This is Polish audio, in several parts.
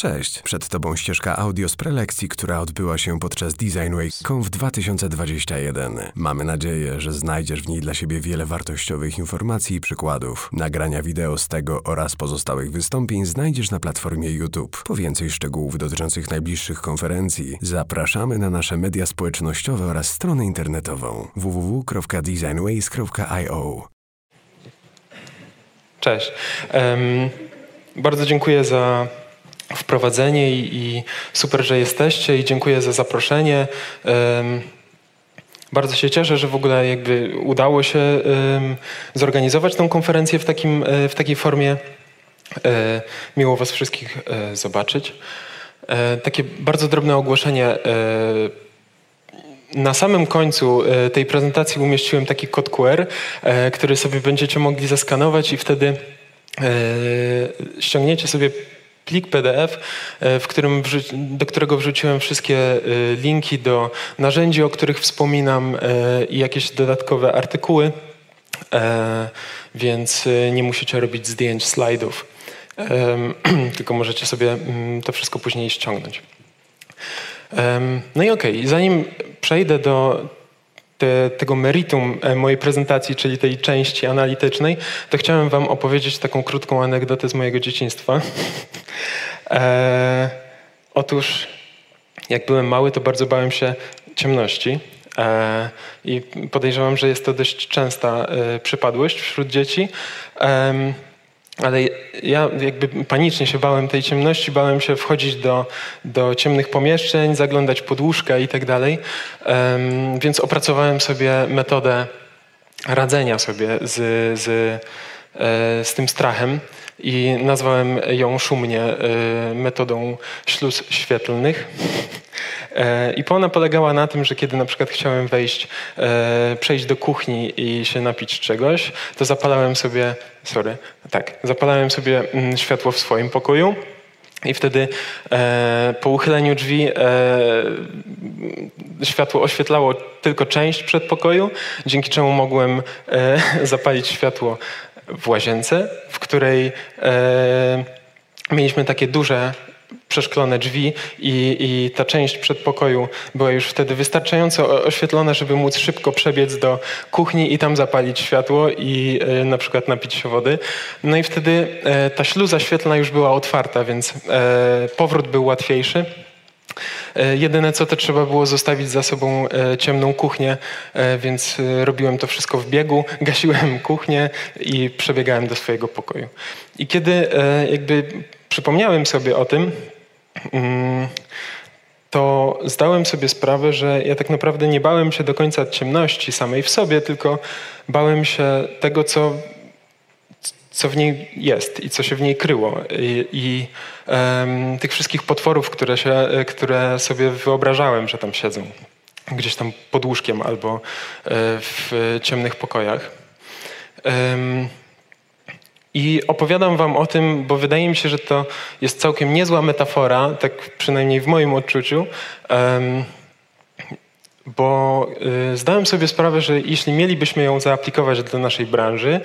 Cześć, przed Tobą ścieżka audio z prelekcji, która odbyła się podczas Design Week Conf 2021. Mamy nadzieję, że znajdziesz w niej dla siebie wiele wartościowych informacji i przykładów. Nagrania wideo z tego oraz pozostałych wystąpień znajdziesz na platformie YouTube. Po więcej szczegółów dotyczących najbliższych konferencji zapraszamy na nasze media społecznościowe oraz stronę internetową www.designways.io. Cześć. Um, bardzo dziękuję za wprowadzenie i, i, super, że jesteście i dziękuję za zaproszenie. Um, bardzo się cieszę, że w ogóle jakby udało się um, zorganizować tą konferencję w, takim, w takiej formie. E, miło Was wszystkich e, zobaczyć. E, takie bardzo drobne ogłoszenie. Na samym końcu tej prezentacji umieściłem taki kod QR, który sobie będziecie mogli zeskanować i wtedy ściągniecie sobie plik PDF, e, w którym do którego wrzuciłem wszystkie e, linki do narzędzi, o których wspominam e, i jakieś dodatkowe artykuły, więc nie musicie robić zdjęć slajdów, tylko możecie sobie mm, to wszystko później ściągnąć. No i okej, okay, zanim przejdę do te, tego meritum mojej prezentacji, czyli tej części analitycznej, to chciałem Wam opowiedzieć taką krótką anegdotę z mojego dzieciństwa. E, otóż, jak byłem mały, to bardzo bałem się ciemności. E, I podejrzewam, że jest to dość częsta e, przypadłość wśród dzieci. Ale ja jakby panicznie się bałem tej ciemności, bałem się wchodzić do, do ciemnych pomieszczeń, zaglądać pod łóżka i tak dalej. Więc opracowałem sobie metodę radzenia sobie z, z, e, z tym strachem i nazwałem ją szumnie e, metodą śluz świetlnych. E, I ona polegała na tym, że kiedy na przykład chciałem wejść, e, przejść do kuchni i się napić czegoś, to zapalałem sobie, sorry, tak, zapalałem sobie mm, światło w swoim pokoju. I wtedy e, po uchyleniu drzwi e, światło oświetlało tylko część przedpokoju, dzięki czemu mogłem e, zapalić światło w łazience, w której e, mieliśmy takie duże przeszklone drzwi i, i, ta część przedpokoju była już wtedy wystarczająco oświetlona, żeby móc szybko przebiec do kuchni i tam zapalić światło i e, na przykład napić się wody. No i wtedy e, ta śluza świetlna już była otwarta, więc e, powrót był łatwiejszy. E, jedyne co to trzeba było zostawić za sobą e, ciemną kuchnię, e, więc robiłem to wszystko w biegu, gasiłem kuchnię i przebiegałem do swojego pokoju. I kiedy jakby przypomniałem sobie o tym, mm, to zdałem sobie sprawę, że ja tak naprawdę nie bałem się do końca ciemności samej w sobie, tylko bałem się tego, co co w niej jest i co się w niej kryło. I, i um, tych wszystkich potworów, które, się, które sobie wyobrażałem, że tam siedzą. Gdzieś tam pod łóżkiem albo e, w ciemnych pokojach. Um, i opowiadam Wam o tym, bo wydaje mi się, że to jest całkiem niezła metafora, tak przynajmniej w moim odczuciu, bo y, zdałem sobie sprawę, że jeśli mielibyśmy ją zaaplikować do naszej branży,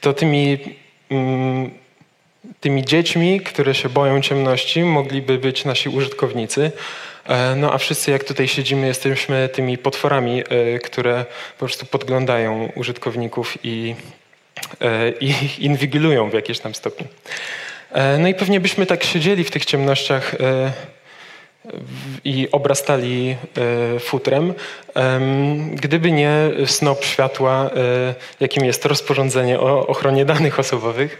to tymi tymi dziećmi, które się boją ciemności, mogliby być nasi użytkownicy. E, no a wszyscy, jak tutaj siedzimy, jesteśmy tymi potworami, e, które po prostu podglądają użytkowników i, e, i inwigilują w jakiś tam stopniu. No i pewnie byśmy tak siedzieli w tych ciemnościach i obrastali futrem, gdyby nie snop światła, jakim jest rozporządzenie o ochronie danych osobowych.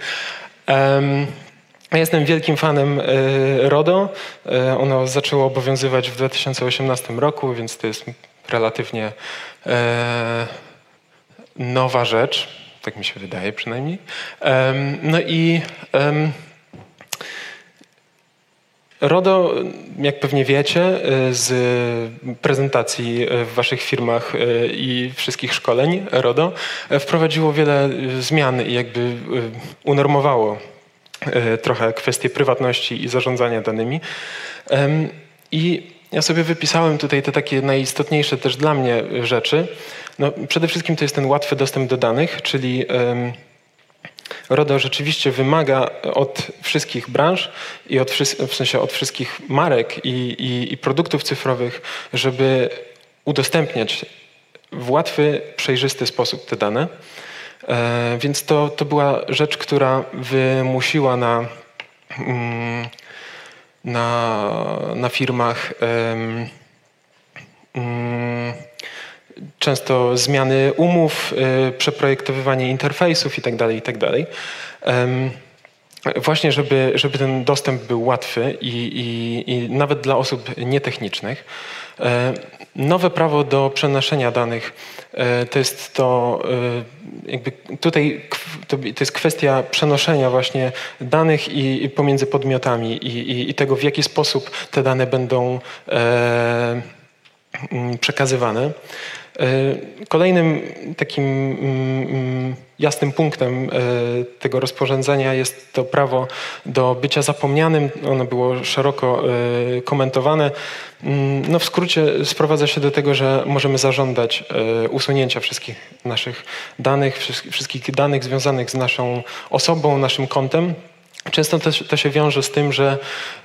Ja jestem wielkim fanem RODO. Ono zaczęło obowiązywać w 2018 roku, więc to jest relatywnie nowa rzecz. Tak mi się wydaje przynajmniej. No i RODO, jak pewnie wiecie, z prezentacji w waszych firmach i wszystkich szkoleń RODO wprowadziło wiele zmian i jakby unormowało trochę kwestie prywatności i zarządzania danymi. I ja sobie wypisałem tutaj te takie najistotniejsze też dla mnie rzeczy. No, przede wszystkim to jest ten łatwy dostęp do danych, czyli RODO rzeczywiście wymaga od wszystkich branż i od, w sensie od wszystkich marek i, i, i produktów cyfrowych, żeby udostępniać w łatwy, przejrzysty sposób te dane. E, więc to, to była rzecz, która wymusiła na, mm, na, na firmach mm, często zmiany umów, e, przeprojektowywanie interfejsów itd. Tak itd. Tak właśnie, żeby, żeby ten dostęp był łatwy i, i, i nawet dla osób nietechnicznych. E, nowe prawo do przenoszenia danych e, to jest to, e, jakby tutaj to, jest kwestia przenoszenia właśnie danych i, i pomiędzy podmiotami i, i, tego, w jaki sposób te dane będą przekazywane. Kolejnym takim mm, jasnym punktem e, tego rozporządzenia jest to prawo do bycia zapomnianym. Ono było szeroko e, komentowane. Mm, no w skrócie sprowadza się do tego, że możemy zażądać e, usunięcia wszystkich naszych danych, wszystkich danych związanych z naszą osobą, naszym kontem. Często to, to, się wiąże z tym, że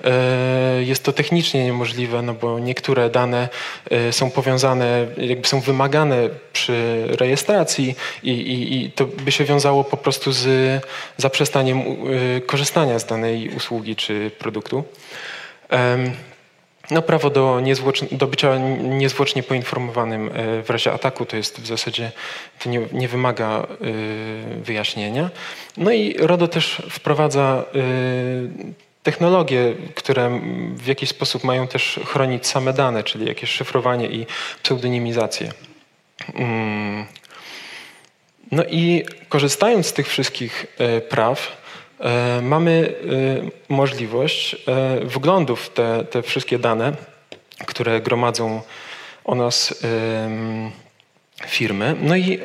e, jest to technicznie niemożliwe, no bo niektóre dane e, są powiązane, jakby są wymagane przy rejestracji i, i, i to by się wiązało po prostu z zaprzestaniem e, korzystania z danej usługi czy produktu. No, prawo do, do bycia niezwłocznie poinformowanym e, w razie ataku to jest w zasadzie, to nie, nie wymaga y, wyjaśnienia. No i RODO też wprowadza y, technologie, które w jakiś sposób mają też chronić same dane, czyli jakieś szyfrowanie i pseudonimizację. Mm. No i korzystając z tych wszystkich praw, E, mamy e, możliwość e, wglądu w te, te wszystkie dane, które gromadzą o nas firmy. No i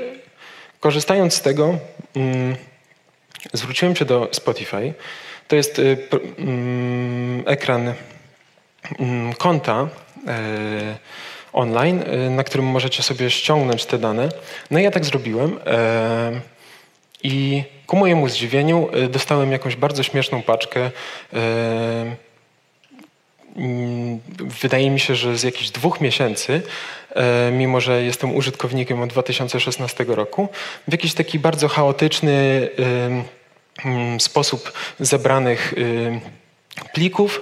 korzystając z tego, mm, zwróciłem się do Spotify. To jest mm, ekran mm, konta online, na którym możecie sobie ściągnąć te dane. No i ja tak zrobiłem. I ku mojemu zdziwieniu y, dostałem jakąś bardzo śmieszną paczkę. Y, mm, wydaje mi się, że z jakichś dwóch miesięcy, y, mimo że jestem użytkownikiem od 2016 roku, w jakiś taki bardzo chaotyczny mm, sposób zebranych plików.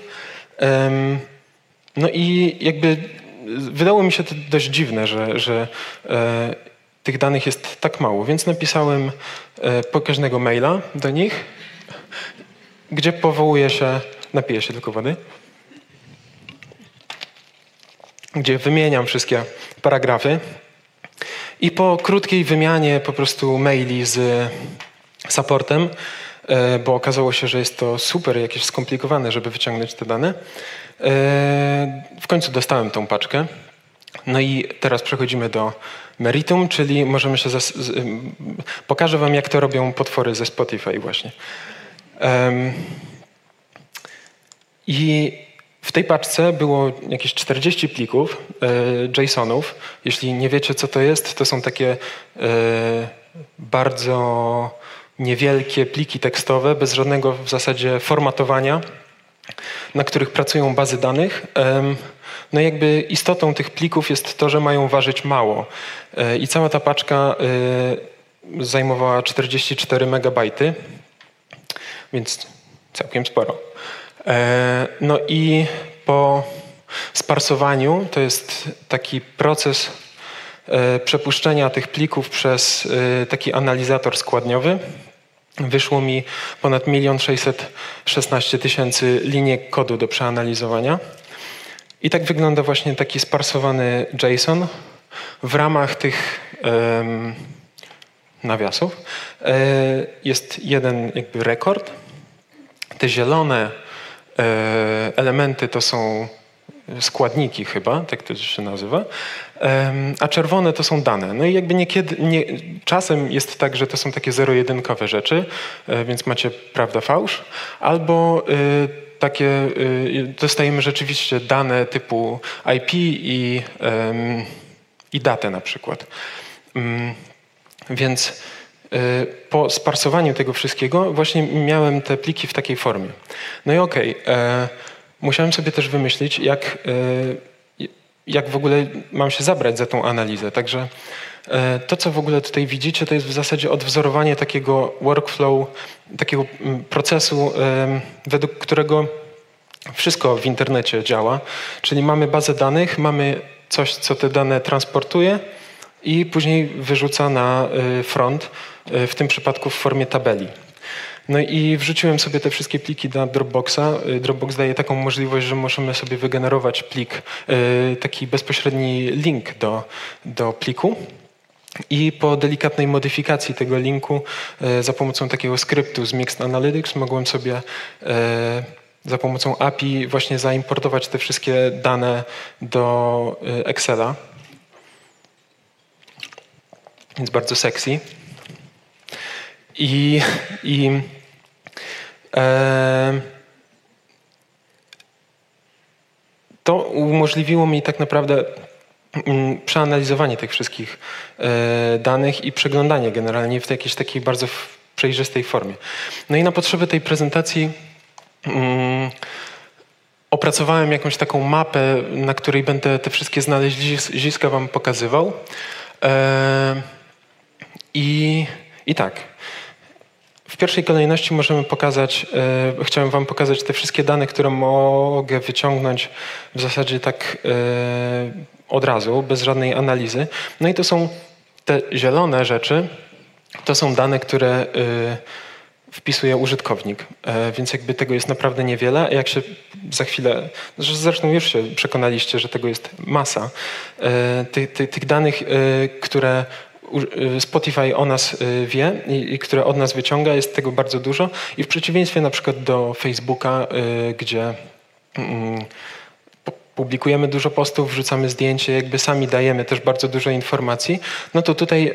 No i jakby wydało mi się to dość dziwne, że, że tych danych jest tak mało, więc napisałem e, pokaźnego maila do nich, gdzie powołuję się, napiję się tylko wody, gdzie wymieniam wszystkie paragrafy i po krótkiej wymianie po prostu maili z supportem, e, bo okazało się, że jest to super jakieś skomplikowane, żeby wyciągnąć te dane, e, w końcu dostałem tą paczkę. No i teraz przechodzimy do meritum, czyli możemy się... Zas- z, pokażę wam, jak to robią potwory ze Spotify właśnie. Um, I w tej paczce było jakieś 40 plików e, JSONów. Jeśli nie wiecie, co to jest, to są takie e, bardzo niewielkie pliki tekstowe, bez żadnego w zasadzie formatowania, na których pracują bazy danych. No jakby istotą tych plików jest to, że mają ważyć mało. E, I cała ta paczka e, zajmowała 44 megabajty, więc całkiem sporo. E, no i po sparsowaniu, to jest taki proces przepuszczenia tych plików przez taki analizator składniowy, wyszło mi ponad 1 616 tysięcy linii kodu do przeanalizowania. I tak wygląda właśnie taki sparsowany JSON w ramach tych um, nawiasów. E, jest jeden jakby rekord. Te zielone e, elementy to są składniki chyba, tak to się nazywa, a czerwone to są dane. No i jakby niekiedy, nie, czasem jest tak, że to są takie zero-jedynkowe rzeczy, e, więc macie prawda fałsz, albo y, takie, y, dostajemy rzeczywiście dane typu IP i, i datę na przykład. Mm, więc po sparsowaniu tego wszystkiego właśnie miałem te pliki w takiej formie. No i okej, okay, musiałem sobie też wymyślić, jak, jak w ogóle mam się zabrać za tą analizę. Także E, to, co w ogóle tutaj widzicie, to jest w zasadzie odwzorowanie takiego workflow, takiego mm, procesu, według którego wszystko w internecie działa. Czyli mamy bazę danych, mamy coś, co te dane transportuje i później wyrzuca na e, front, e, w tym przypadku w formie tabeli. No i wrzuciłem sobie te wszystkie pliki na Dropboxa. Dropbox daje taką możliwość, że możemy sobie wygenerować plik, taki bezpośredni link do, do pliku. I po delikatnej modyfikacji tego linku e, za pomocą takiego skryptu z Mixed Analytics mogłem sobie za pomocą API właśnie zaimportować te wszystkie dane do Excela. Więc bardzo sexy. I, i e, to umożliwiło mi tak naprawdę Mm, przeanalizowanie tych wszystkich e, danych i przeglądanie generalnie w jakiejś takiej bardzo przejrzystej formie. No i na potrzeby tej prezentacji um, opracowałem jakąś taką mapę, na której będę te wszystkie znaleziska wam pokazywał. E, i, I tak, w pierwszej kolejności możemy pokazać, e, chciałem Wam pokazać te wszystkie dane, które mogę wyciągnąć w zasadzie tak e, od razu, bez żadnej analizy. No i to są te zielone rzeczy, to są dane, które e, wpisuje użytkownik, e, więc jakby tego jest naprawdę niewiele. Jak się za chwilę, zresztą już się przekonaliście, że tego jest masa, e, tych, danych, e, które Spotify o nas y, wie i, i, które od nas wyciąga, jest tego bardzo dużo i w przeciwieństwie na przykład do Facebooka, y, gdzie mm, publikujemy dużo postów, wrzucamy zdjęcie, jakby sami dajemy też bardzo dużo informacji, no to tutaj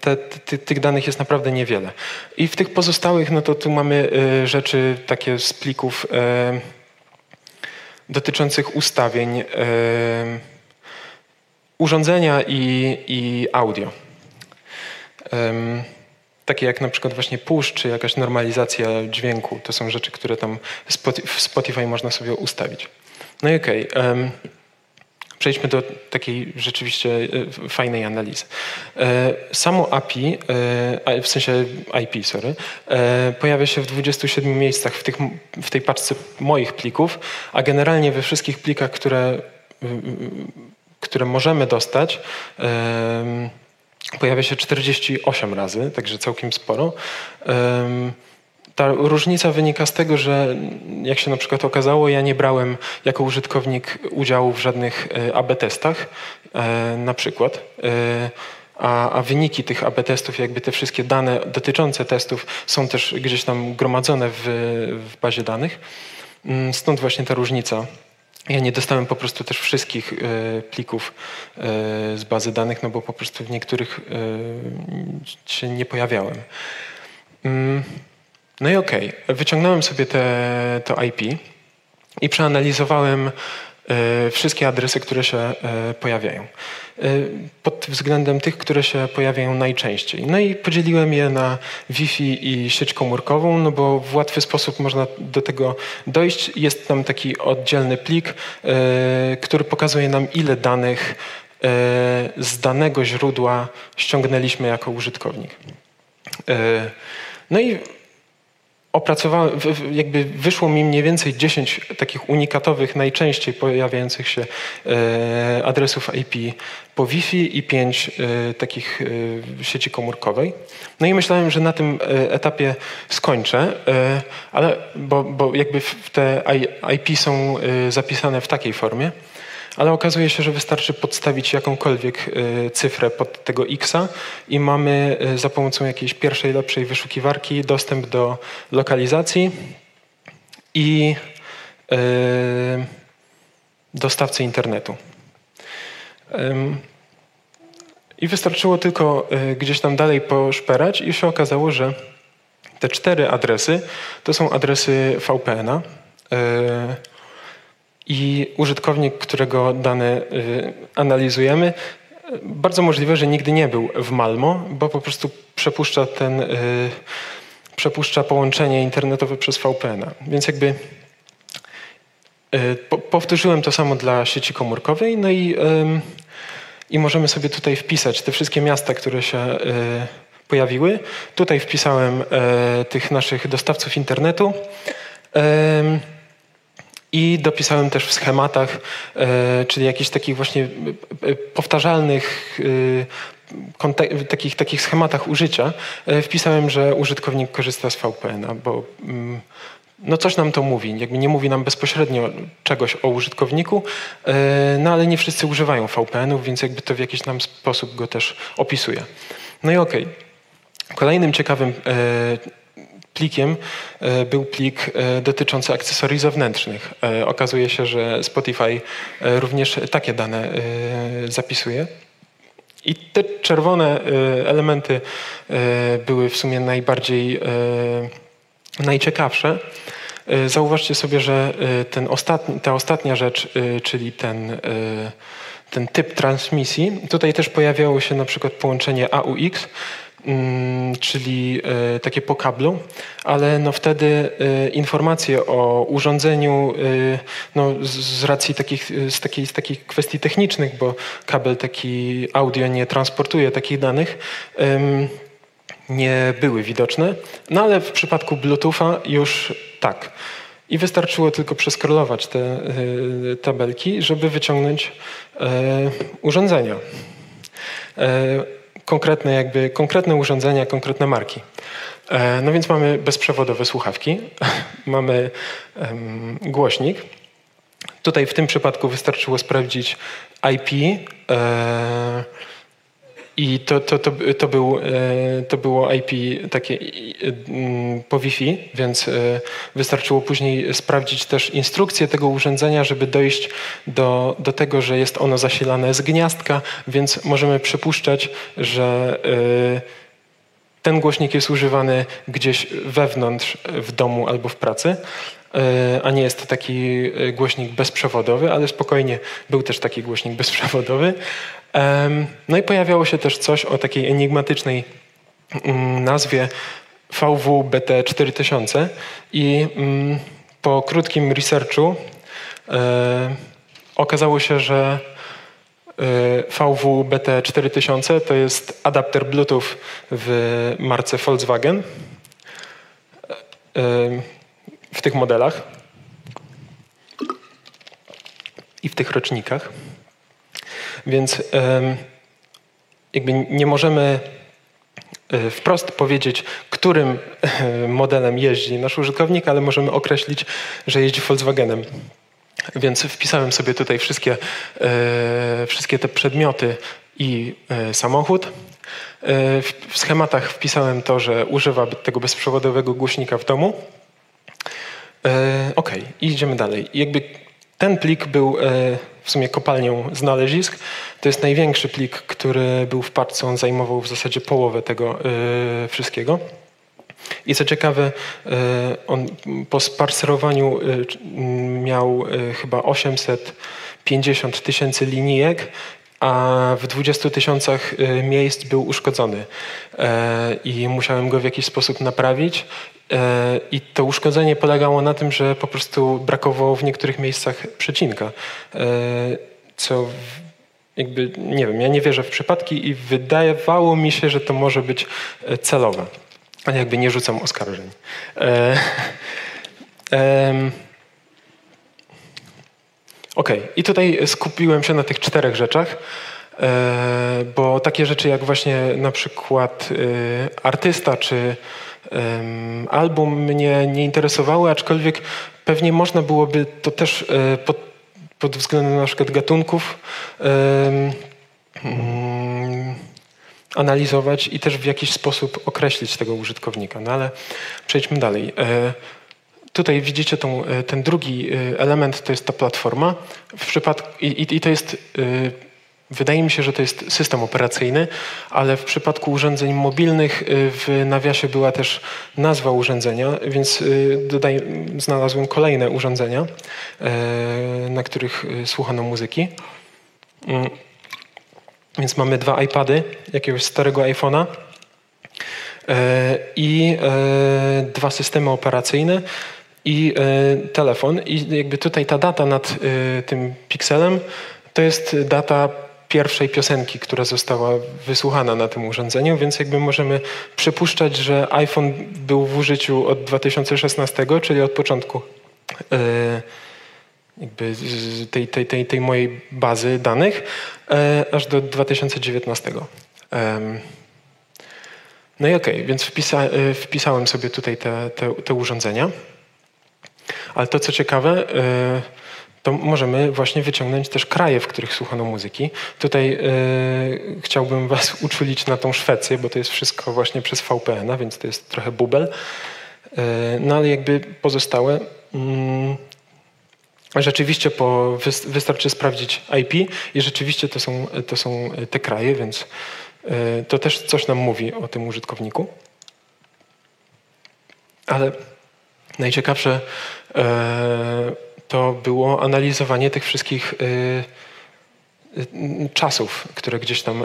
te, te, tych danych jest naprawdę niewiele. I w tych pozostałych, no to tu mamy rzeczy takie z plików dotyczących ustawień, urządzenia i, i audio. Um, takie jak na przykład właśnie push, czy jakaś normalizacja dźwięku. To są rzeczy, które tam w Spotify można sobie ustawić. No i okej. Okay, um, przejdźmy do takiej rzeczywiście e, fajnej analizy. E, samo API, e, w sensie IP, sorry, pojawia się w 27 miejscach w, tych, w tej paczce moich plików, a generalnie we wszystkich plikach, które które możemy dostać, pojawia się 48 razy, także całkiem sporo. Ta różnica wynika z tego, że jak się na przykład okazało, ja nie brałem jako użytkownik udziału w żadnych e, AB testach, e, na przykład. E, a, a, wyniki tych AB testów, jakby te wszystkie dane dotyczące testów są też gdzieś tam gromadzone w, w bazie danych. Mm, stąd właśnie ta różnica ja nie dostałem po prostu też wszystkich e, plików e, z bazy danych, no bo po prostu w niektórych e, się nie pojawiałem. Mm, no i okej, okay. wyciągnąłem sobie te, to IP i przeanalizowałem wszystkie adresy, które się e, pojawiają. E, pod względem tych, które się pojawiają najczęściej. No i podzieliłem je na Wi-Fi i sieć komórkową, no bo w łatwy sposób można do tego dojść. Jest tam taki oddzielny plik, który pokazuje nam, ile danych z danego źródła ściągnęliśmy jako użytkownik. No i opracowałem, jakby wyszło mi mniej więcej 10 takich unikatowych, najczęściej pojawiających się e, adresów IP po Wi-Fi i 5 e, takich e, sieci komórkowej. No i myślałem, że na tym etapie skończę, ale bo, bo jakby te IP są zapisane w takiej formie, ale okazuje się, że wystarczy podstawić jakąkolwiek y, cyfrę pod tego xa i mamy y, za pomocą jakiejś pierwszej, lepszej wyszukiwarki dostęp do lokalizacji i y, dostawcy internetu. I wystarczyło tylko gdzieś tam dalej poszperać i się okazało, że te cztery adresy to są adresy VPN-a. I użytkownik, którego dane y, analizujemy, bardzo możliwe, że nigdy nie był w Malmo, bo po prostu przepuszcza ten, przepuszcza połączenie internetowe przez VPN-a. Więc jakby po, powtórzyłem to samo dla sieci komórkowej, no i, i możemy sobie tutaj wpisać te wszystkie miasta, które się pojawiły. Tutaj wpisałem tych naszych dostawców internetu. I dopisałem też w schematach, e, czyli jakichś takich właśnie e, powtarzalnych, e, takich, takich schematach użycia, wpisałem, że użytkownik korzysta z VPN-a, bo mm, no coś nam to mówi. Jakby nie mówi nam bezpośrednio czegoś o użytkowniku, no ale nie wszyscy używają VPN-ów, więc jakby to w jakiś tam sposób go też opisuje. No i okej. Okay. Kolejnym ciekawym plikiem e, był plik e, dotyczący akcesorii zewnętrznych. E, okazuje się, że Spotify również takie dane zapisuje. I te czerwone elementy były w sumie najbardziej najciekawsze. Zauważcie sobie, że ten ostatni, ta ostatnia rzecz, czyli ten, ten typ transmisji, tutaj też pojawiało się na przykład połączenie AUX, czyli e, takie po kablu, ale no wtedy e, informacje o urządzeniu e, no z racji takich, z, takiej, z takich kwestii technicznych, bo kabel taki audio nie transportuje takich danych, nie były widoczne, no ale w przypadku Bluetootha już tak. I wystarczyło tylko przeskrolować te tabelki, żeby wyciągnąć urządzenia konkretne, jakby, konkretne urządzenia, konkretne marki. E, no więc mamy bezprzewodowe słuchawki, mamy um, głośnik. Tutaj w tym przypadku wystarczyło sprawdzić IP. E, i to, to, to, to, był, e, to było IP takie mm, po Wi-Fi, więc e, wystarczyło później sprawdzić też instrukcję tego urządzenia, żeby dojść do, do tego, że jest ono zasilane z gniazdka, więc możemy przypuszczać, że e, ten głośnik jest używany gdzieś wewnątrz w domu albo w pracy a nie jest to taki głośnik bezprzewodowy, ale spokojnie był też taki głośnik bezprzewodowy. No i pojawiało się też coś o takiej enigmatycznej mm, nazwie VW-BT4000 i mm, po krótkim researchu e, okazało się, że e, VW-BT4000 to jest adapter Bluetooth w marce Volkswagen e, w tych modelach i w tych rocznikach. Więc jakby nie możemy e, wprost powiedzieć, którym e, modelem jeździ nasz użytkownik, ale możemy określić, że jeździ Volkswagenem. Więc wpisałem sobie tutaj wszystkie, e, wszystkie te przedmioty i samochód. W schematach wpisałem to, że używa tego bezprzewodowego głośnika w domu. Ok, i idziemy dalej. Jakby ten plik był w sumie kopalnią znalezisk. To jest największy plik, który był w paczce. On zajmował w zasadzie połowę tego yy, wszystkiego. I co ciekawe, yy, on po sparserowaniu miał chyba 850 tysięcy linijek, a w 20 tysiącach miejsc był uszkodzony i musiałem go w jakiś sposób naprawić. E, I to uszkodzenie polegało na tym, że po prostu brakowało w niektórych miejscach przecinka, e, co jakby, nie wiem, ja nie wierzę w przypadki i wydawało mi się, że to może być e, celowe, ale jakby nie rzucam oskarżeń. OK, i tutaj skupiłem się na tych czterech rzeczach, bo takie rzeczy jak właśnie na przykład artysta czy album mnie nie interesowały, aczkolwiek pewnie można byłoby to też e, pod, pod względem na przykład gatunków um, analizować i też w jakiś sposób określić tego użytkownika. No ale przejdźmy dalej. E, tutaj widzicie tą, e, ten drugi element, to jest ta platforma. W przypadku, i, i to jest Wydaje mi się, że to jest system operacyjny, ale w przypadku urządzeń mobilnych w nawiasie była też nazwa urządzenia, więc dodaj, znalazłem kolejne urządzenia, na których słuchano muzyki. Mm. Więc mamy dwa iPady, jakiegoś starego iPhone'a e, i e, dwa systemy operacyjne i e, telefon. I jakby tutaj ta data nad tym pikselem to jest data pierwszej piosenki, która została wysłuchana na tym urządzeniu, więc jakby możemy przypuszczać, że iPhone był w użyciu od 2016, czyli od początku jakby tej, tej, tej, tej mojej bazy danych e, aż do 2019. No i okej, okay, więc wpisa, e, wpisałem sobie tutaj te, te, te, urządzenia. Ale to, co ciekawe, e, to możemy właśnie wyciągnąć też kraje, w których słuchano muzyki. Tutaj chciałbym Was uczulić na tą Szwecję, bo to jest wszystko właśnie przez VPN-a, więc to jest trochę bubel. no ale jakby pozostałe... Mm, Rzeczywiście po, wystarczy sprawdzić IP i rzeczywiście to są, to są te kraje, więc to też coś nam mówi o tym użytkowniku. Ale najciekawsze e, to było analizowanie tych wszystkich e, czasów, które gdzieś tam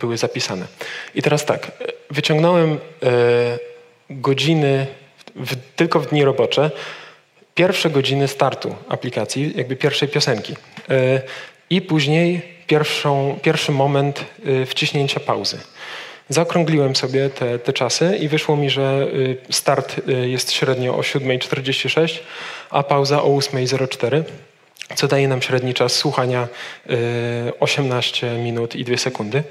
były zapisane. I teraz tak, wyciągnąłem godziny w, tylko w dni robocze, pierwsze godziny startu aplikacji, jakby pierwszej piosenki e, i później pierwszą, pierwszy moment e, wciśnięcia pauzy. Zaokrągliłem sobie te, te czasy i wyszło mi, że e, start jest średnio o 7.46, a pauza o 8.04, co daje nam średni czas słuchania 18 minut i 2 sekundy.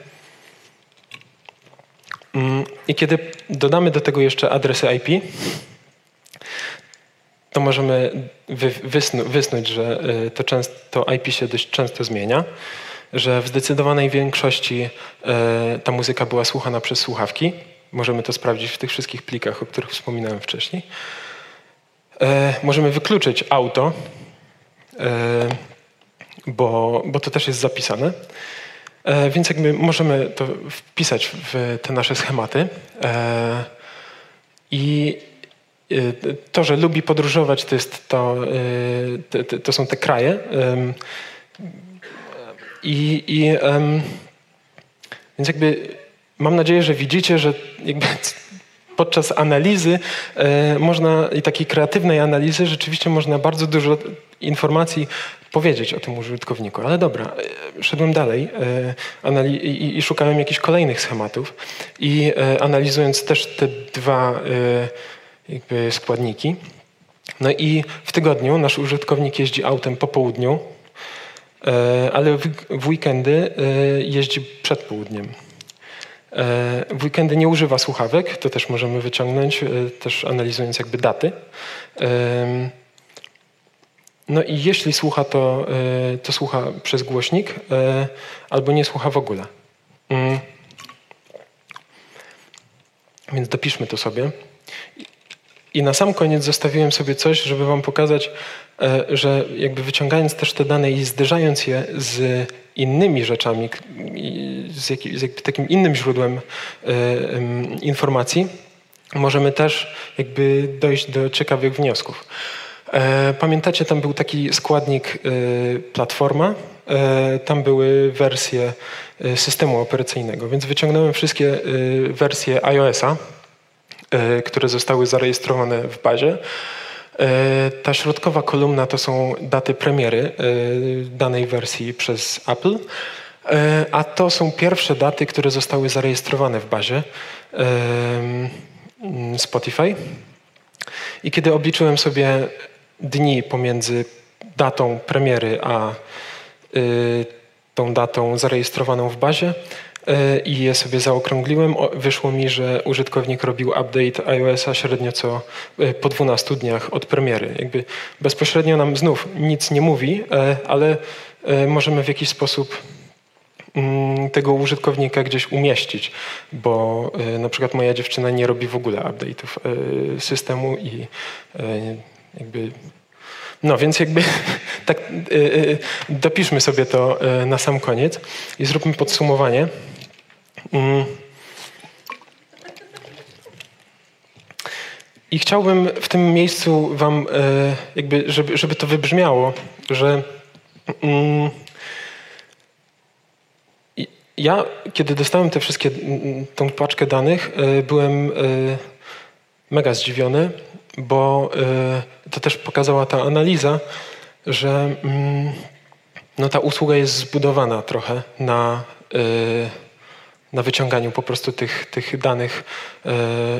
Mm, I kiedy dodamy do tego jeszcze adresy IP, to możemy wysnu, wysnuć, że y, to, często, to IP się dość często zmienia, że w zdecydowanej większości y, ta muzyka była słuchana przez słuchawki. Możemy to sprawdzić w tych wszystkich plikach, o których wspominałem wcześniej. Y, możemy wykluczyć auto, bo, bo to też jest zapisane. Więc jakby możemy to wpisać w te nasze schematy. I to, że lubi podróżować, to, jest to, to są te kraje. I, i więc jakby mam nadzieję, że widzicie, że jakby podczas analizy e, można i takiej kreatywnej analizy rzeczywiście można bardzo dużo informacji powiedzieć o tym użytkowniku. Ale dobra, e, szedłem dalej e, i, i szukałem jakichś kolejnych schematów i analizując też te dwa jakby składniki. No i w tygodniu nasz użytkownik jeździ autem po południu, e, ale w weekendy e, jeździ przed południem. E, w weekendy nie używa słuchawek, to też możemy wyciągnąć, też analizując jakby daty. No i jeśli słucha, to, to słucha przez głośnik, albo nie słucha w ogóle. Mm. Więc dopiszmy to sobie. I na sam koniec zostawiłem sobie coś, żeby wam pokazać, e, że jakby wyciągając też te dane i zderzając je z innymi rzeczami, z, z takim innym źródłem e, informacji, możemy też jakby dojść do ciekawych wniosków. E, pamiętacie, tam był taki składnik platforma, tam były wersje systemu operacyjnego, więc wyciągnąłem wszystkie wersje iOS-a, E, które zostały zarejestrowane w bazie. E, ta środkowa kolumna to są daty premiery e, danej wersji przez Apple, a to są pierwsze daty, które zostały zarejestrowane w bazie Spotify. I kiedy obliczyłem sobie dni pomiędzy datą premiery a tą datą zarejestrowaną w bazie, E, i je sobie zaokrągliłem. Wyszło mi, że użytkownik robił update iOS-a średnio co e, po 12 dniach od premiery. Jakby bezpośrednio nam znów nic nie mówi, e, ale możemy w jakiś sposób mm, tego użytkownika gdzieś umieścić, bo na przykład moja dziewczyna nie robi w ogóle update'ów systemu i jakby no więc jakby tak dopiszmy sobie to na sam koniec i zróbmy podsumowanie. Mm. I chciałbym w tym miejscu Wam, e, jakby, żeby, żeby to wybrzmiało, że mm, ja, kiedy dostałem te wszystkie, tą paczkę danych, byłem mega zdziwiony, bo to też pokazała ta analiza, że mm, no, ta usługa jest zbudowana trochę na na wyciąganiu po prostu tych, tych danych, e,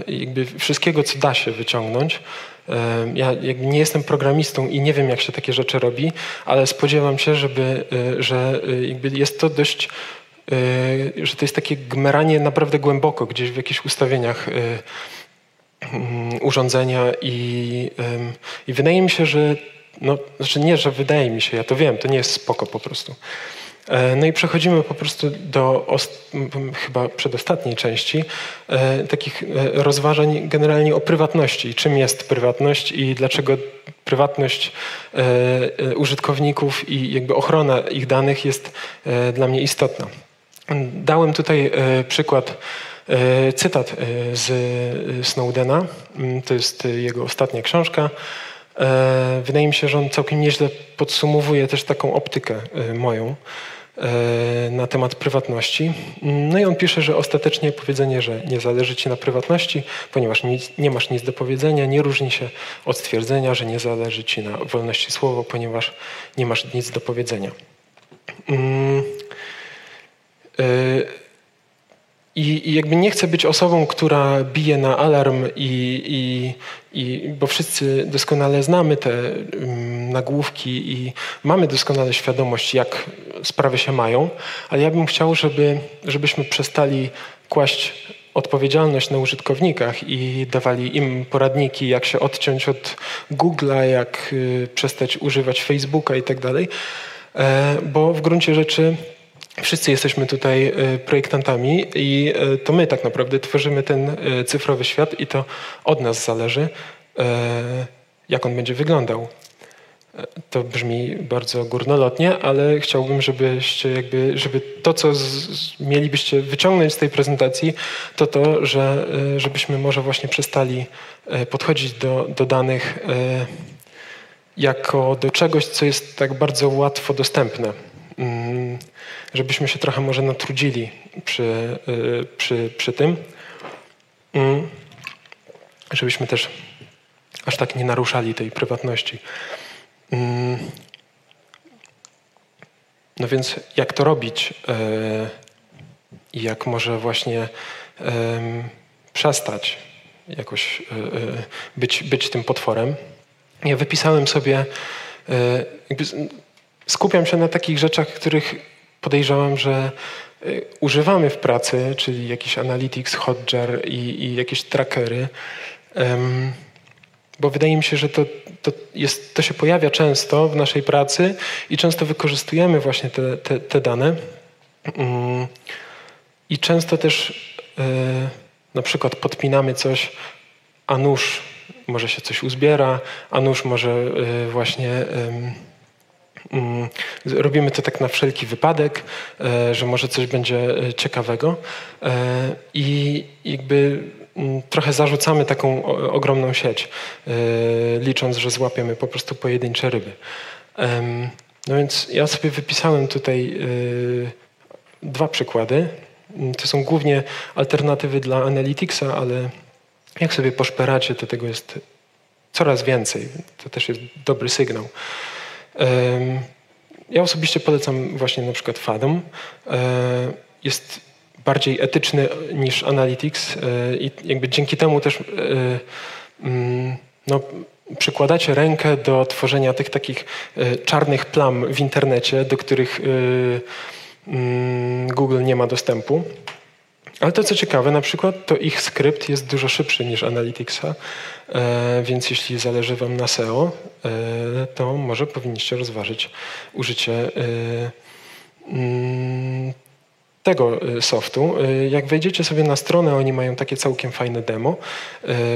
jakby wszystkiego, co da się wyciągnąć. E, ja nie jestem programistą i nie wiem, jak się takie rzeczy robi, ale spodziewam się, żeby, e, że jakby jest to dość, że to jest takie gmeranie naprawdę głęboko, gdzieś w jakichś ustawieniach mm, urządzenia i, i wydaje mi się, że no, znaczy nie, że wydaje mi się, ja to wiem, to nie jest spoko po prostu. E, no i przechodzimy po prostu do chyba przedostatniej części e, takich e, rozważań generalnie o prywatności. Czym jest prywatność i dlaczego prywatność użytkowników i jakby ochrona ich danych jest dla mnie istotna. Dałem tutaj przykład, cytat z Snowdena. Mm, to jest jego ostatnia książka. Wydaje mi się, że on całkiem nieźle podsumowuje też taką optykę moją. E, na temat prywatności. No i on pisze, że ostatecznie powiedzenie, że nie zależy ci na prywatności, ponieważ nie masz nic do powiedzenia, nie różni się od stwierdzenia, że nie zależy ci na wolności słowa, ponieważ nie masz nic do powiedzenia. Mm, e, i, I, jakby nie chcę być osobą, która bije na alarm, i, i, i, bo wszyscy doskonale znamy te um, nagłówki i mamy doskonale świadomość, jak sprawy się mają, ale ja bym chciał, żeby, żebyśmy przestali kłaść odpowiedzialność na użytkownikach i dawali im poradniki, jak się odciąć od Google'a, jak y, przestać używać Facebooka i tak dalej, e, bo w gruncie rzeczy Wszyscy jesteśmy tutaj e, projektantami i e, to my tak naprawdę tworzymy ten e, cyfrowy świat i to od nas zależy, jak on będzie wyglądał. To brzmi bardzo górnolotnie, ale chciałbym, żebyście jakby, żeby to, co z, mielibyście wyciągnąć z tej prezentacji, to to, że żebyśmy może właśnie przestali podchodzić do, do danych jako do czegoś, co jest tak bardzo łatwo dostępne. Mm, żebyśmy się trochę może natrudzili przy, przy, przy tym, mm, żebyśmy też aż tak nie naruszali tej prywatności. Mm. No więc jak to robić y, i jak może właśnie przestać jakoś y, być, być tym potworem. Ja wypisałem sobie, skupiam się na takich rzeczach, których podejrzewam, że używamy w pracy, czyli jakiś Analytics, Hotjar i, i jakieś trackery, bo wydaje mi się, że to, to, jest, to się pojawia często w naszej pracy i często wykorzystujemy właśnie te, te, te dane. Um, I często też y, na przykład podpinamy coś, a nóż może się coś uzbiera, a nóż może y, właśnie Mm, robimy to tak na wszelki wypadek, e, że może coś będzie e, ciekawego e, i jakby mm, trochę zarzucamy taką ogromną sieć, licząc, że złapiemy po prostu pojedyncze ryby. No więc ja sobie wypisałem tutaj dwa przykłady. Mm, to są głównie alternatywy dla Analyticsa, ale jak sobie poszperacie, to tego jest coraz więcej. To też jest dobry sygnał. Ja osobiście polecam właśnie na przykład Fathom. E, jest bardziej etyczny niż Analytics e, i jakby dzięki temu też e, mm, no, przykładacie rękę do tworzenia tych takich czarnych plam w internecie, do których mm, Google nie ma dostępu. Ale to co ciekawe, na przykład to ich skrypt jest dużo szybszy niż Analyticsa, e, więc jeśli zależy Wam na SEO, e, to może powinniście rozważyć użycie e, mm, tego softu. Jak wejdziecie sobie na stronę, oni mają takie całkiem fajne demo,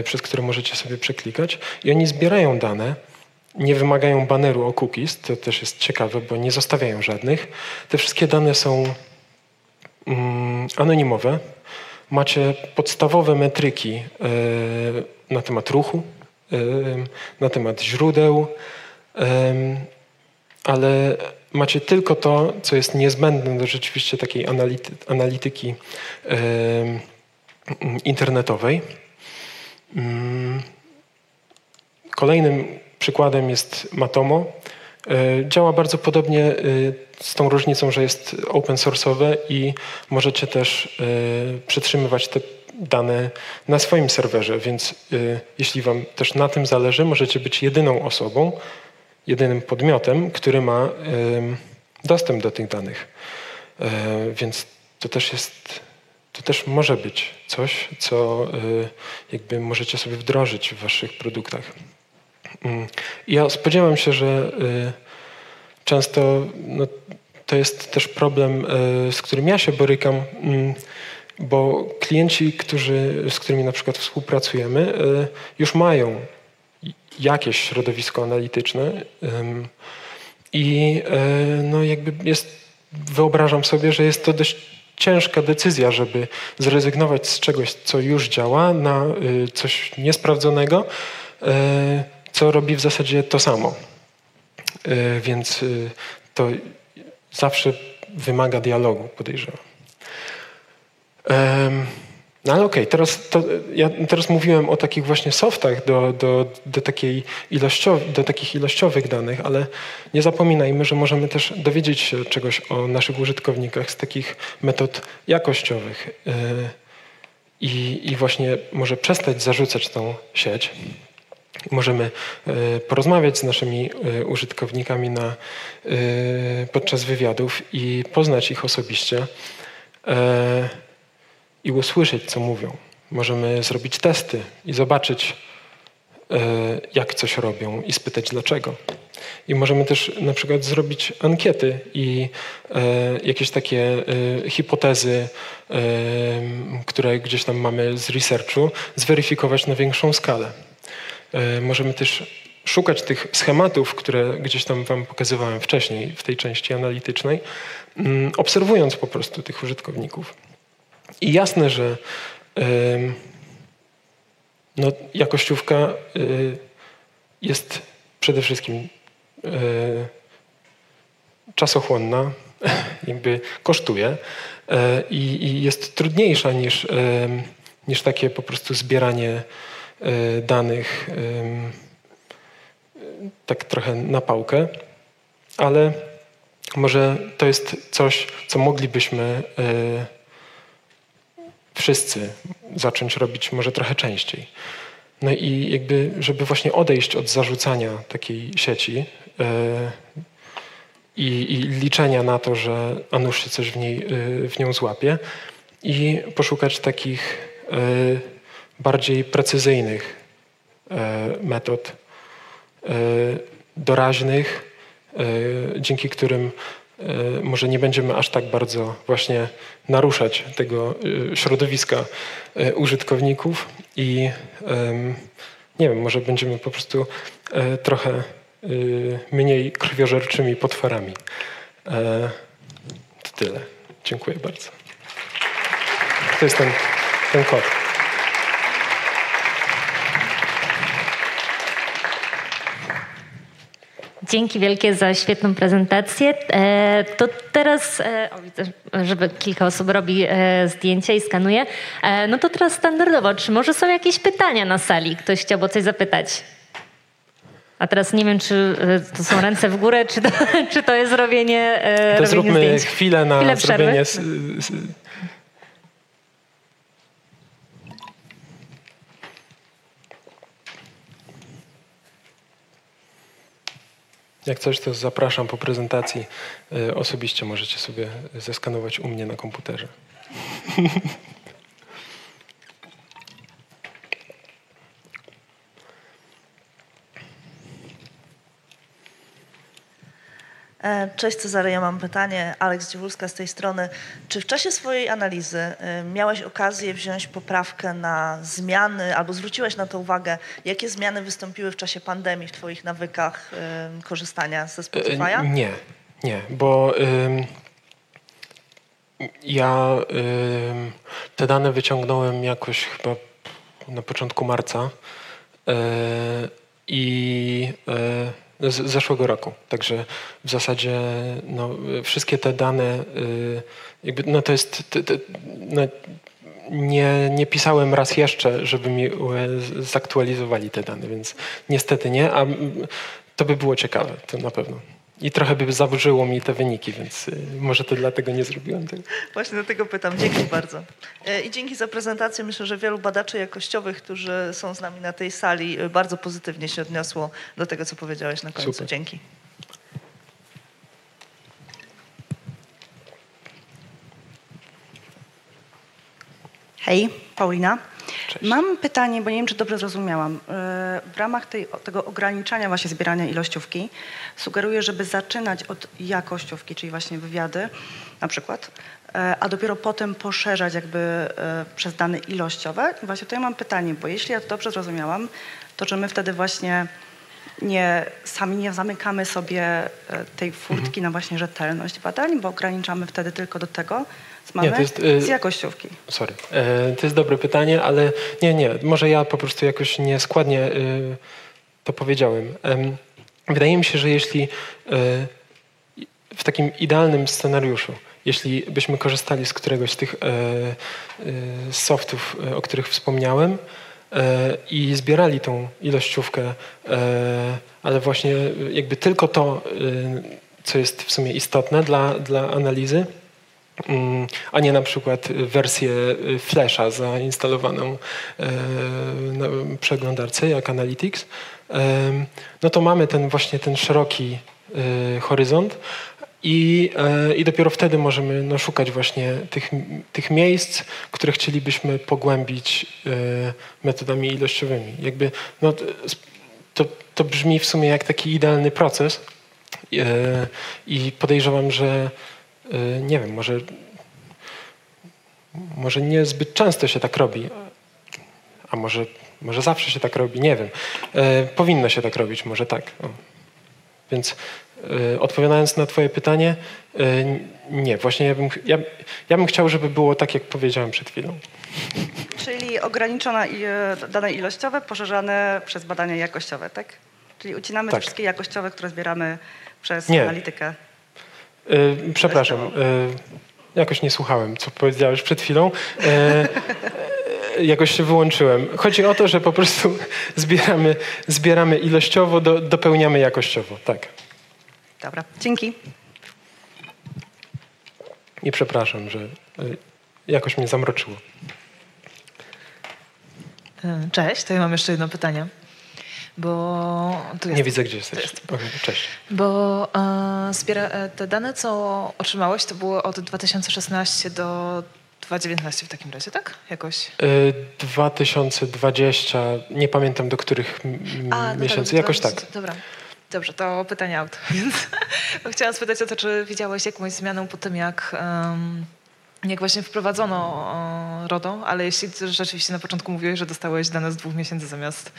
przez które możecie sobie przeklikać i oni zbierają dane, nie wymagają baneru o cookies, to też jest ciekawe, bo nie zostawiają żadnych. Te wszystkie dane są Mm, anonimowe. Macie podstawowe metryki na temat ruchu, na temat źródeł, ale, macie tylko to, co jest niezbędne do rzeczywiście takiej anality, analityki internetowej. Yy. Kolejnym przykładem jest Matomo. Yy, działa bardzo podobnie y, z tą różnicą, że jest open source'owe i możecie też y, przetrzymywać te dane na swoim serwerze, więc jeśli Wam też na tym zależy, możecie być jedyną osobą, jedynym podmiotem, który ma dostęp do tych danych. E, więc to też jest, to też może być coś, co e, jakby możecie sobie wdrożyć w waszych produktach. Mm. Ja spodziewam się, że e, często no, to jest też problem, z którym ja się borykam, mm, bo klienci, którzy, z którymi na przykład współpracujemy, już mają jakieś środowisko analityczne i e, no jakby jest, wyobrażam sobie, że jest to dość ciężka decyzja, żeby zrezygnować z czegoś, co już działa, na y, coś niesprawdzonego, e, co robi w zasadzie to samo. E, więc y, to zawsze wymaga dialogu, podejrzewam. No ale okej, okay, teraz, ja teraz mówiłem o takich właśnie softach do, do, do, takiej do takich ilościowych danych, ale nie zapominajmy, że możemy też dowiedzieć się czegoś o naszych użytkownikach z takich metod jakościowych yy, i, i właśnie może przestać zarzucać tą sieć. Możemy yy, porozmawiać z naszymi yy, użytkownikami na, podczas wywiadów i poznać ich osobiście i usłyszeć, co mówią. Możemy zrobić testy i zobaczyć, e, jak coś robią i spytać dlaczego. I możemy też na przykład zrobić ankiety i e, jakieś takie e, hipotezy, które gdzieś tam mamy z researchu, zweryfikować na większą skalę. Możemy też szukać tych schematów, które gdzieś tam Wam pokazywałem wcześniej w tej części analitycznej, mm, obserwując po prostu tych użytkowników. I jasne, że no, jakościówka y, jest przede wszystkim y, czasochłonna, jakby kosztuje y, i jest trudniejsza niż, niż takie po prostu zbieranie danych tak trochę na pałkę, ale może to jest coś, co moglibyśmy wszyscy zacząć robić może trochę częściej. No i jakby, żeby właśnie odejść od zarzucania takiej sieci yy, i, liczenia na to, że a nuż się coś w, niej, yy, w nią złapie i poszukać takich yy, bardziej precyzyjnych metod, doraźnych, dzięki którym może nie będziemy aż tak bardzo właśnie naruszać tego e, środowiska e, użytkowników i nie wiem, może będziemy po prostu trochę mniej krwiożerczymi potworami. To tyle. Dziękuję bardzo. To jest ten, ten kod. Dzięki wielkie za świetną prezentację. E, to teraz, e, o, widzę, żeby kilka osób robi e, zdjęcia i skanuje. No to teraz standardowo, czy może są jakieś pytania na sali? Ktoś chciałby coś zapytać? A teraz nie wiem, czy to są ręce w górę, czy to, czy to jest robienie, to robienie zróbmy zdjęć. chwilę na Chwilę zrobienie Jak coś, to zapraszam po prezentacji. E, osobiście możecie sobie zeskanować u mnie na komputerze. cześć Cezary, ja mam pytanie. Aleks Dziewulska z tej strony. Czy w czasie swojej analizy e, miałeś okazję wziąć poprawkę na zmiany albo zwróciłeś na to uwagę, jakie zmiany wystąpiły w czasie pandemii w Twoich nawykach korzystania ze Spotify'a? Nie, nie, bo ja te dane wyciągnąłem jakoś chyba na początku marca e, i z zeszłego roku. Także w zasadzie no, wszystkie te dane, y, jakby, no to jest, t, t, no, nie, nie pisałem raz jeszcze, żeby mi e, zaktualizowali te dane, więc niestety nie, a to by było ciekawe, to na pewno. I trochę by zaburzyło mi te wyniki, więc y, może to dlatego nie zrobiłem tego. Właśnie do tego pytam. Dzięki bardzo. E, I dzięki za prezentację. Myślę, że wielu badaczy jakościowych, którzy są z nami na tej sali, e, bardzo pozytywnie się odniosło do tego, co powiedziałeś na końcu. Super. Dzięki. Hej, Paulina. Cześć. Mam pytanie, bo nie wiem, czy dobrze zrozumiałam. Yy, W ramach tej, tego ograniczania właśnie zbierania ilościówki sugeruję, żeby zaczynać od jakościówki, czyli właśnie wywiady na przykład, yy, a dopiero potem poszerzać jakby yy, przez dane ilościowe. I właśnie tutaj mam pytanie, bo jeśli ja to dobrze zrozumiałam, to czy my wtedy właśnie nie, sami nie zamykamy sobie e, tej furtki Mhm. na właśnie rzetelność badań, bo ograniczamy wtedy tylko do tego, mamy Nie, to jest, y- z jakościówki. Sorry. E, To jest dobre pytanie, ale nie, nie. Może ja po prostu jakoś nieskładnie y, to powiedziałem. Em, Wydaje mi się, że jeśli y, w takim idealnym scenariuszu, jeśli byśmy korzystali z któregoś z tych e, softów, e, o których wspomniałem i zbierali tą ilościówkę, ale właśnie jakby tylko to, co jest w sumie istotne dla, dla analizy, a nie na przykład wersję y, Flasha zainstalowaną e, na przeglądarce jak Analytics, no to mamy ten właśnie ten szeroki y, horyzont i, e, i dopiero wtedy możemy no, szukać właśnie tych, tych miejsc, które chcielibyśmy pogłębić e, metodami ilościowymi. Jakby no, to, to brzmi w sumie jak taki idealny proces i podejrzewam, że Y, nie wiem, może, może niezbyt często się tak robi, a może, może zawsze się tak robi, nie wiem. E, powinno się tak robić, może tak. O. Więc e, odpowiadając na twoje pytanie, e, nie, właśnie ja bym, ja, ja bym chciał, żeby było tak, jak powiedziałem przed chwilą. Czyli ograniczone e, dane ilościowe, poszerzane przez badania jakościowe, tak? Czyli ucinamy Tak. wszystkie jakościowe, które zbieramy przez Nie. analitykę. E, przepraszam, e, jakoś nie słuchałem, co powiedziałeś przed chwilą. E, jakoś się wyłączyłem. Chodzi o to, że po prostu zbieramy, zbieramy ilościowo, do, dopełniamy jakościowo. Tak. Dobra, dzięki. I przepraszam, że e, jakoś mnie zamroczyło. Cześć, to ja mam jeszcze jedno pytanie. Bo jest. Nie widzę, gdzie jesteś. jest. Cześć. Bo e, zbiera, e, te dane, co otrzymałeś, to było od 2016 do 2019 w takim razie, tak? Jakoś. E, 2020, nie pamiętam do których m- no miesięcy, tak, jakoś dobra, tak. Dobra. Dobrze, to pytanie out. Więc chciałam spytać o to, czy widziałeś jakąś zmianę po tym, jak, jak właśnie wprowadzono RODO, ale jeśli rzeczywiście na początku mówiłeś, że dostałeś dane z dwóch miesięcy zamiast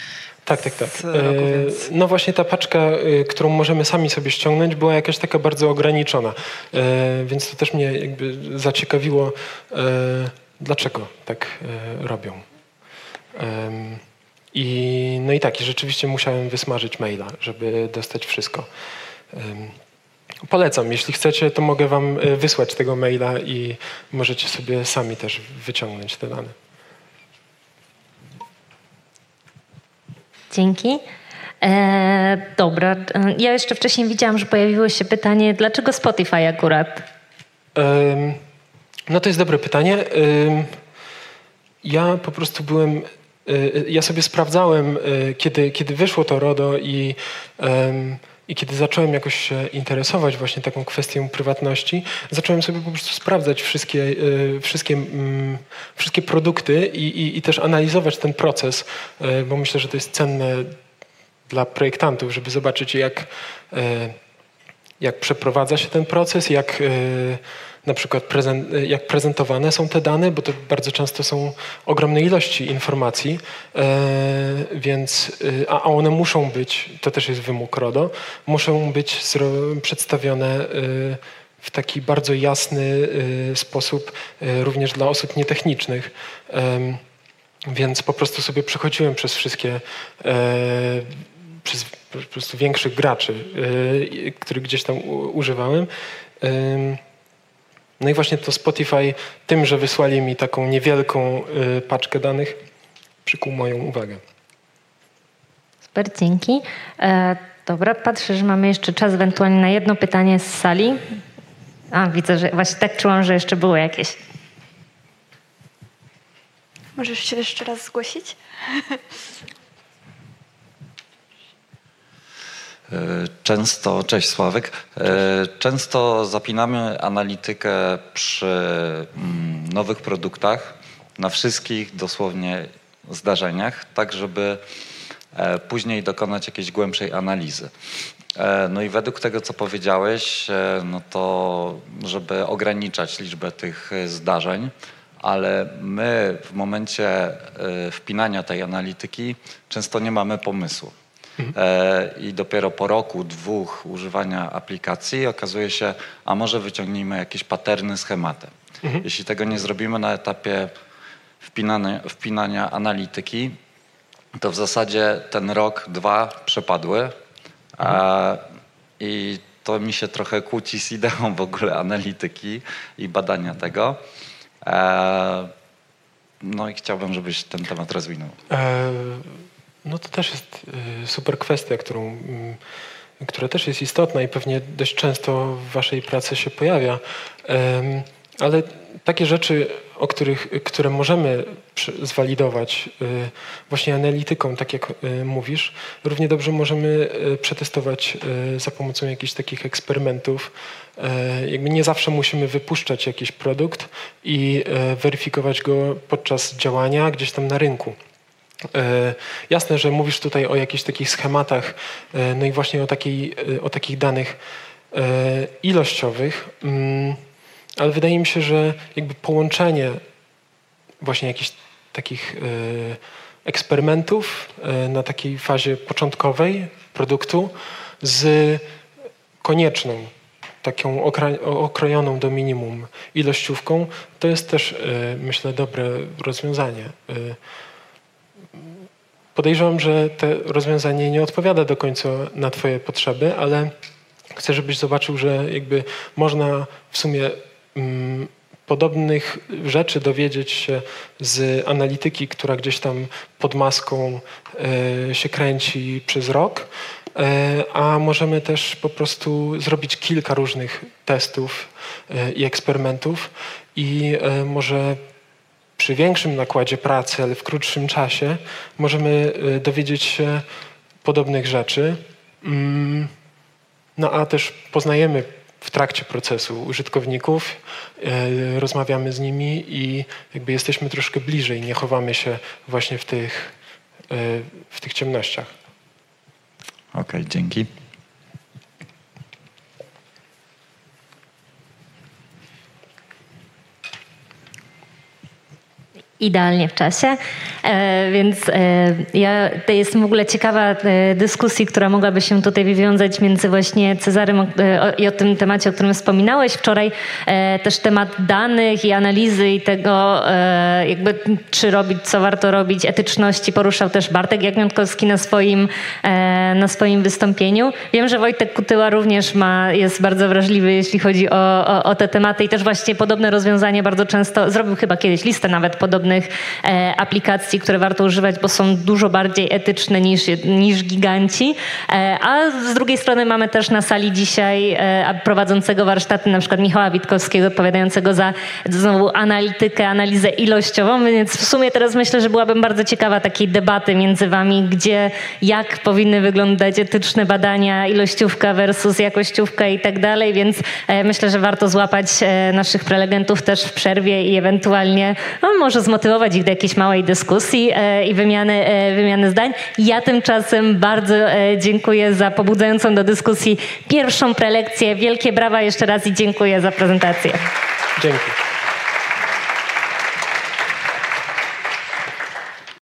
Tak, tak, tak. z roku, E, więc... No właśnie ta paczka, e, którą możemy sami sobie ściągnąć, była jakaś taka bardzo ograniczona. E, Więc to też mnie jakby zaciekawiło, dlaczego tak robią. I, no i tak, i rzeczywiście musiałem wysmażyć maila, żeby dostać wszystko. Polecam, jeśli chcecie, to mogę wam e, wysłać tego maila i możecie sobie sami też wyciągnąć te dane. Dzięki. E, dobra, e, ja jeszcze wcześniej widziałam, że pojawiło się pytanie, dlaczego Spotify akurat? No to jest dobre pytanie. Ja po prostu byłem, e, ja sobie sprawdzałem, e, kiedy, kiedy wyszło to RODO i, i kiedy zacząłem jakoś się interesować właśnie taką kwestią prywatności, zacząłem sobie po prostu sprawdzać wszystkie, e, wszystkie, mm, wszystkie produkty i, i, i też analizować ten proces, e, bo myślę, że to jest cenne dla projektantów, żeby zobaczyć jak, e, jak przeprowadza się ten proces, jak na przykład prezen- e, jak prezentowane są te dane, bo to bardzo często są ogromne ilości informacji, e, więc e, a one muszą być, to też jest wymóg RODO, muszą być przedstawione e, w taki bardzo jasny sposób również dla osób nietechnicznych. Więc po prostu sobie przechodziłem przez wszystkie przez po prostu większych graczy, których gdzieś tam używałem. No i właśnie to Spotify tym, że wysłali mi taką niewielką yy, paczkę danych, przykuł moją uwagę. Super, dzięki. E, dobra, patrzę, że mamy jeszcze czas ewentualnie na jedno pytanie z sali. A, widzę, że właśnie tak czułam, że jeszcze było jakieś. Możesz się jeszcze raz zgłosić? E, Często, cześć Sławek, E, często zapinamy analitykę przy mm, nowych produktach na wszystkich dosłownie zdarzeniach, tak żeby e, później dokonać jakiejś głębszej analizy. E, No i według tego, co powiedziałeś, e, no to żeby ograniczać liczbę tych e, zdarzeń, ale my w momencie e, wpinania tej analityki często nie mamy pomysłu. E, I dopiero po roku, dwóch używania aplikacji okazuje się, a może wyciągnijmy jakieś paterny, schematy. Jeśli tego nie zrobimy na etapie wpinania, wpinania analityki, to w zasadzie ten rok, dwa przepadły. I to mi się trochę kłóci z ideą w ogóle analityki i badania tego. E, no i chciałbym, żebyś ten temat rozwinął. E, No to też jest e, super kwestia, którą, mm, która też jest istotna i pewnie dość często w waszej pracy się pojawia. Ale takie rzeczy, o których, które możemy zwalidować e, właśnie analityką, tak jak e, mówisz, równie dobrze możemy przetestować za pomocą jakichś takich eksperymentów. E, Jakby nie zawsze musimy wypuszczać jakiś produkt i e, weryfikować go podczas działania gdzieś tam na rynku. E, Jasne, że mówisz tutaj o jakichś takich schematach, e, no i właśnie o, takiej, e, o takich danych ilościowych, mm, ale wydaje mi się, że jakby połączenie właśnie jakichś takich eksperymentów na takiej fazie początkowej produktu z konieczną, taką okrojoną do minimum ilościówką, to jest też, myślę, dobre rozwiązanie. Podejrzewam, że to rozwiązanie nie odpowiada do końca na Twoje potrzeby, ale chcę, żebyś zobaczył, że jakby można w sumie mm, podobnych rzeczy dowiedzieć się z analityki, która gdzieś tam pod maską e, się kręci przez rok, e, a możemy też po prostu zrobić kilka różnych testów e, i eksperymentów. I może przy większym nakładzie pracy, ale w krótszym czasie możemy y, dowiedzieć się podobnych rzeczy. Mm, No a też poznajemy w trakcie procesu użytkowników, y, rozmawiamy z nimi i jakby jesteśmy troszkę bliżej, nie chowamy się właśnie w tych, y, w tych ciemnościach. Okej, dzięki. Idealnie w czasie, e, więc e, ja to jest w ogóle ciekawa e, dyskusji, która mogłaby się tutaj wywiązać między właśnie Cezarym i o tym temacie, o którym wspominałeś wczoraj, też temat danych i analizy i tego jakby czy robić, co warto robić, etyczności poruszał też Bartek Jagniątkowski na swoim, na swoim wystąpieniu. Wiem, że Wojtek Kutyła również ma, jest bardzo wrażliwy, jeśli chodzi o, o, o te tematy i też właśnie podobne rozwiązanie bardzo często, zrobił chyba kiedyś listę nawet podobnych e, aplikacji, które warto używać, bo są dużo bardziej etyczne niż, niż giganci. E, a z drugiej strony mamy też na sali dzisiaj e, prowadzącego warsztaty na przykład Michała Witkowskiego, odpowiadającego za znowu analitykę, analizę ilościową, więc w sumie teraz myślę, że byłabym bardzo ciekawa takiej debaty między wami, gdzie, jak powinny wyglądać etyczne badania, ilościówka versus jakościówka i tak dalej, więc e, myślę, że warto złapać e, naszych prelegentów też w przerwie i ewentualnie no, może zmotywować ich do jakiejś małej dyskusji e, i wymiany, wymiany zdań. Ja tymczasem bardzo dziękuję za pobudzającą do dyskusji pierwszą prelekcję. Wielkie brawa jeszcze raz i dziękuję za prezentację.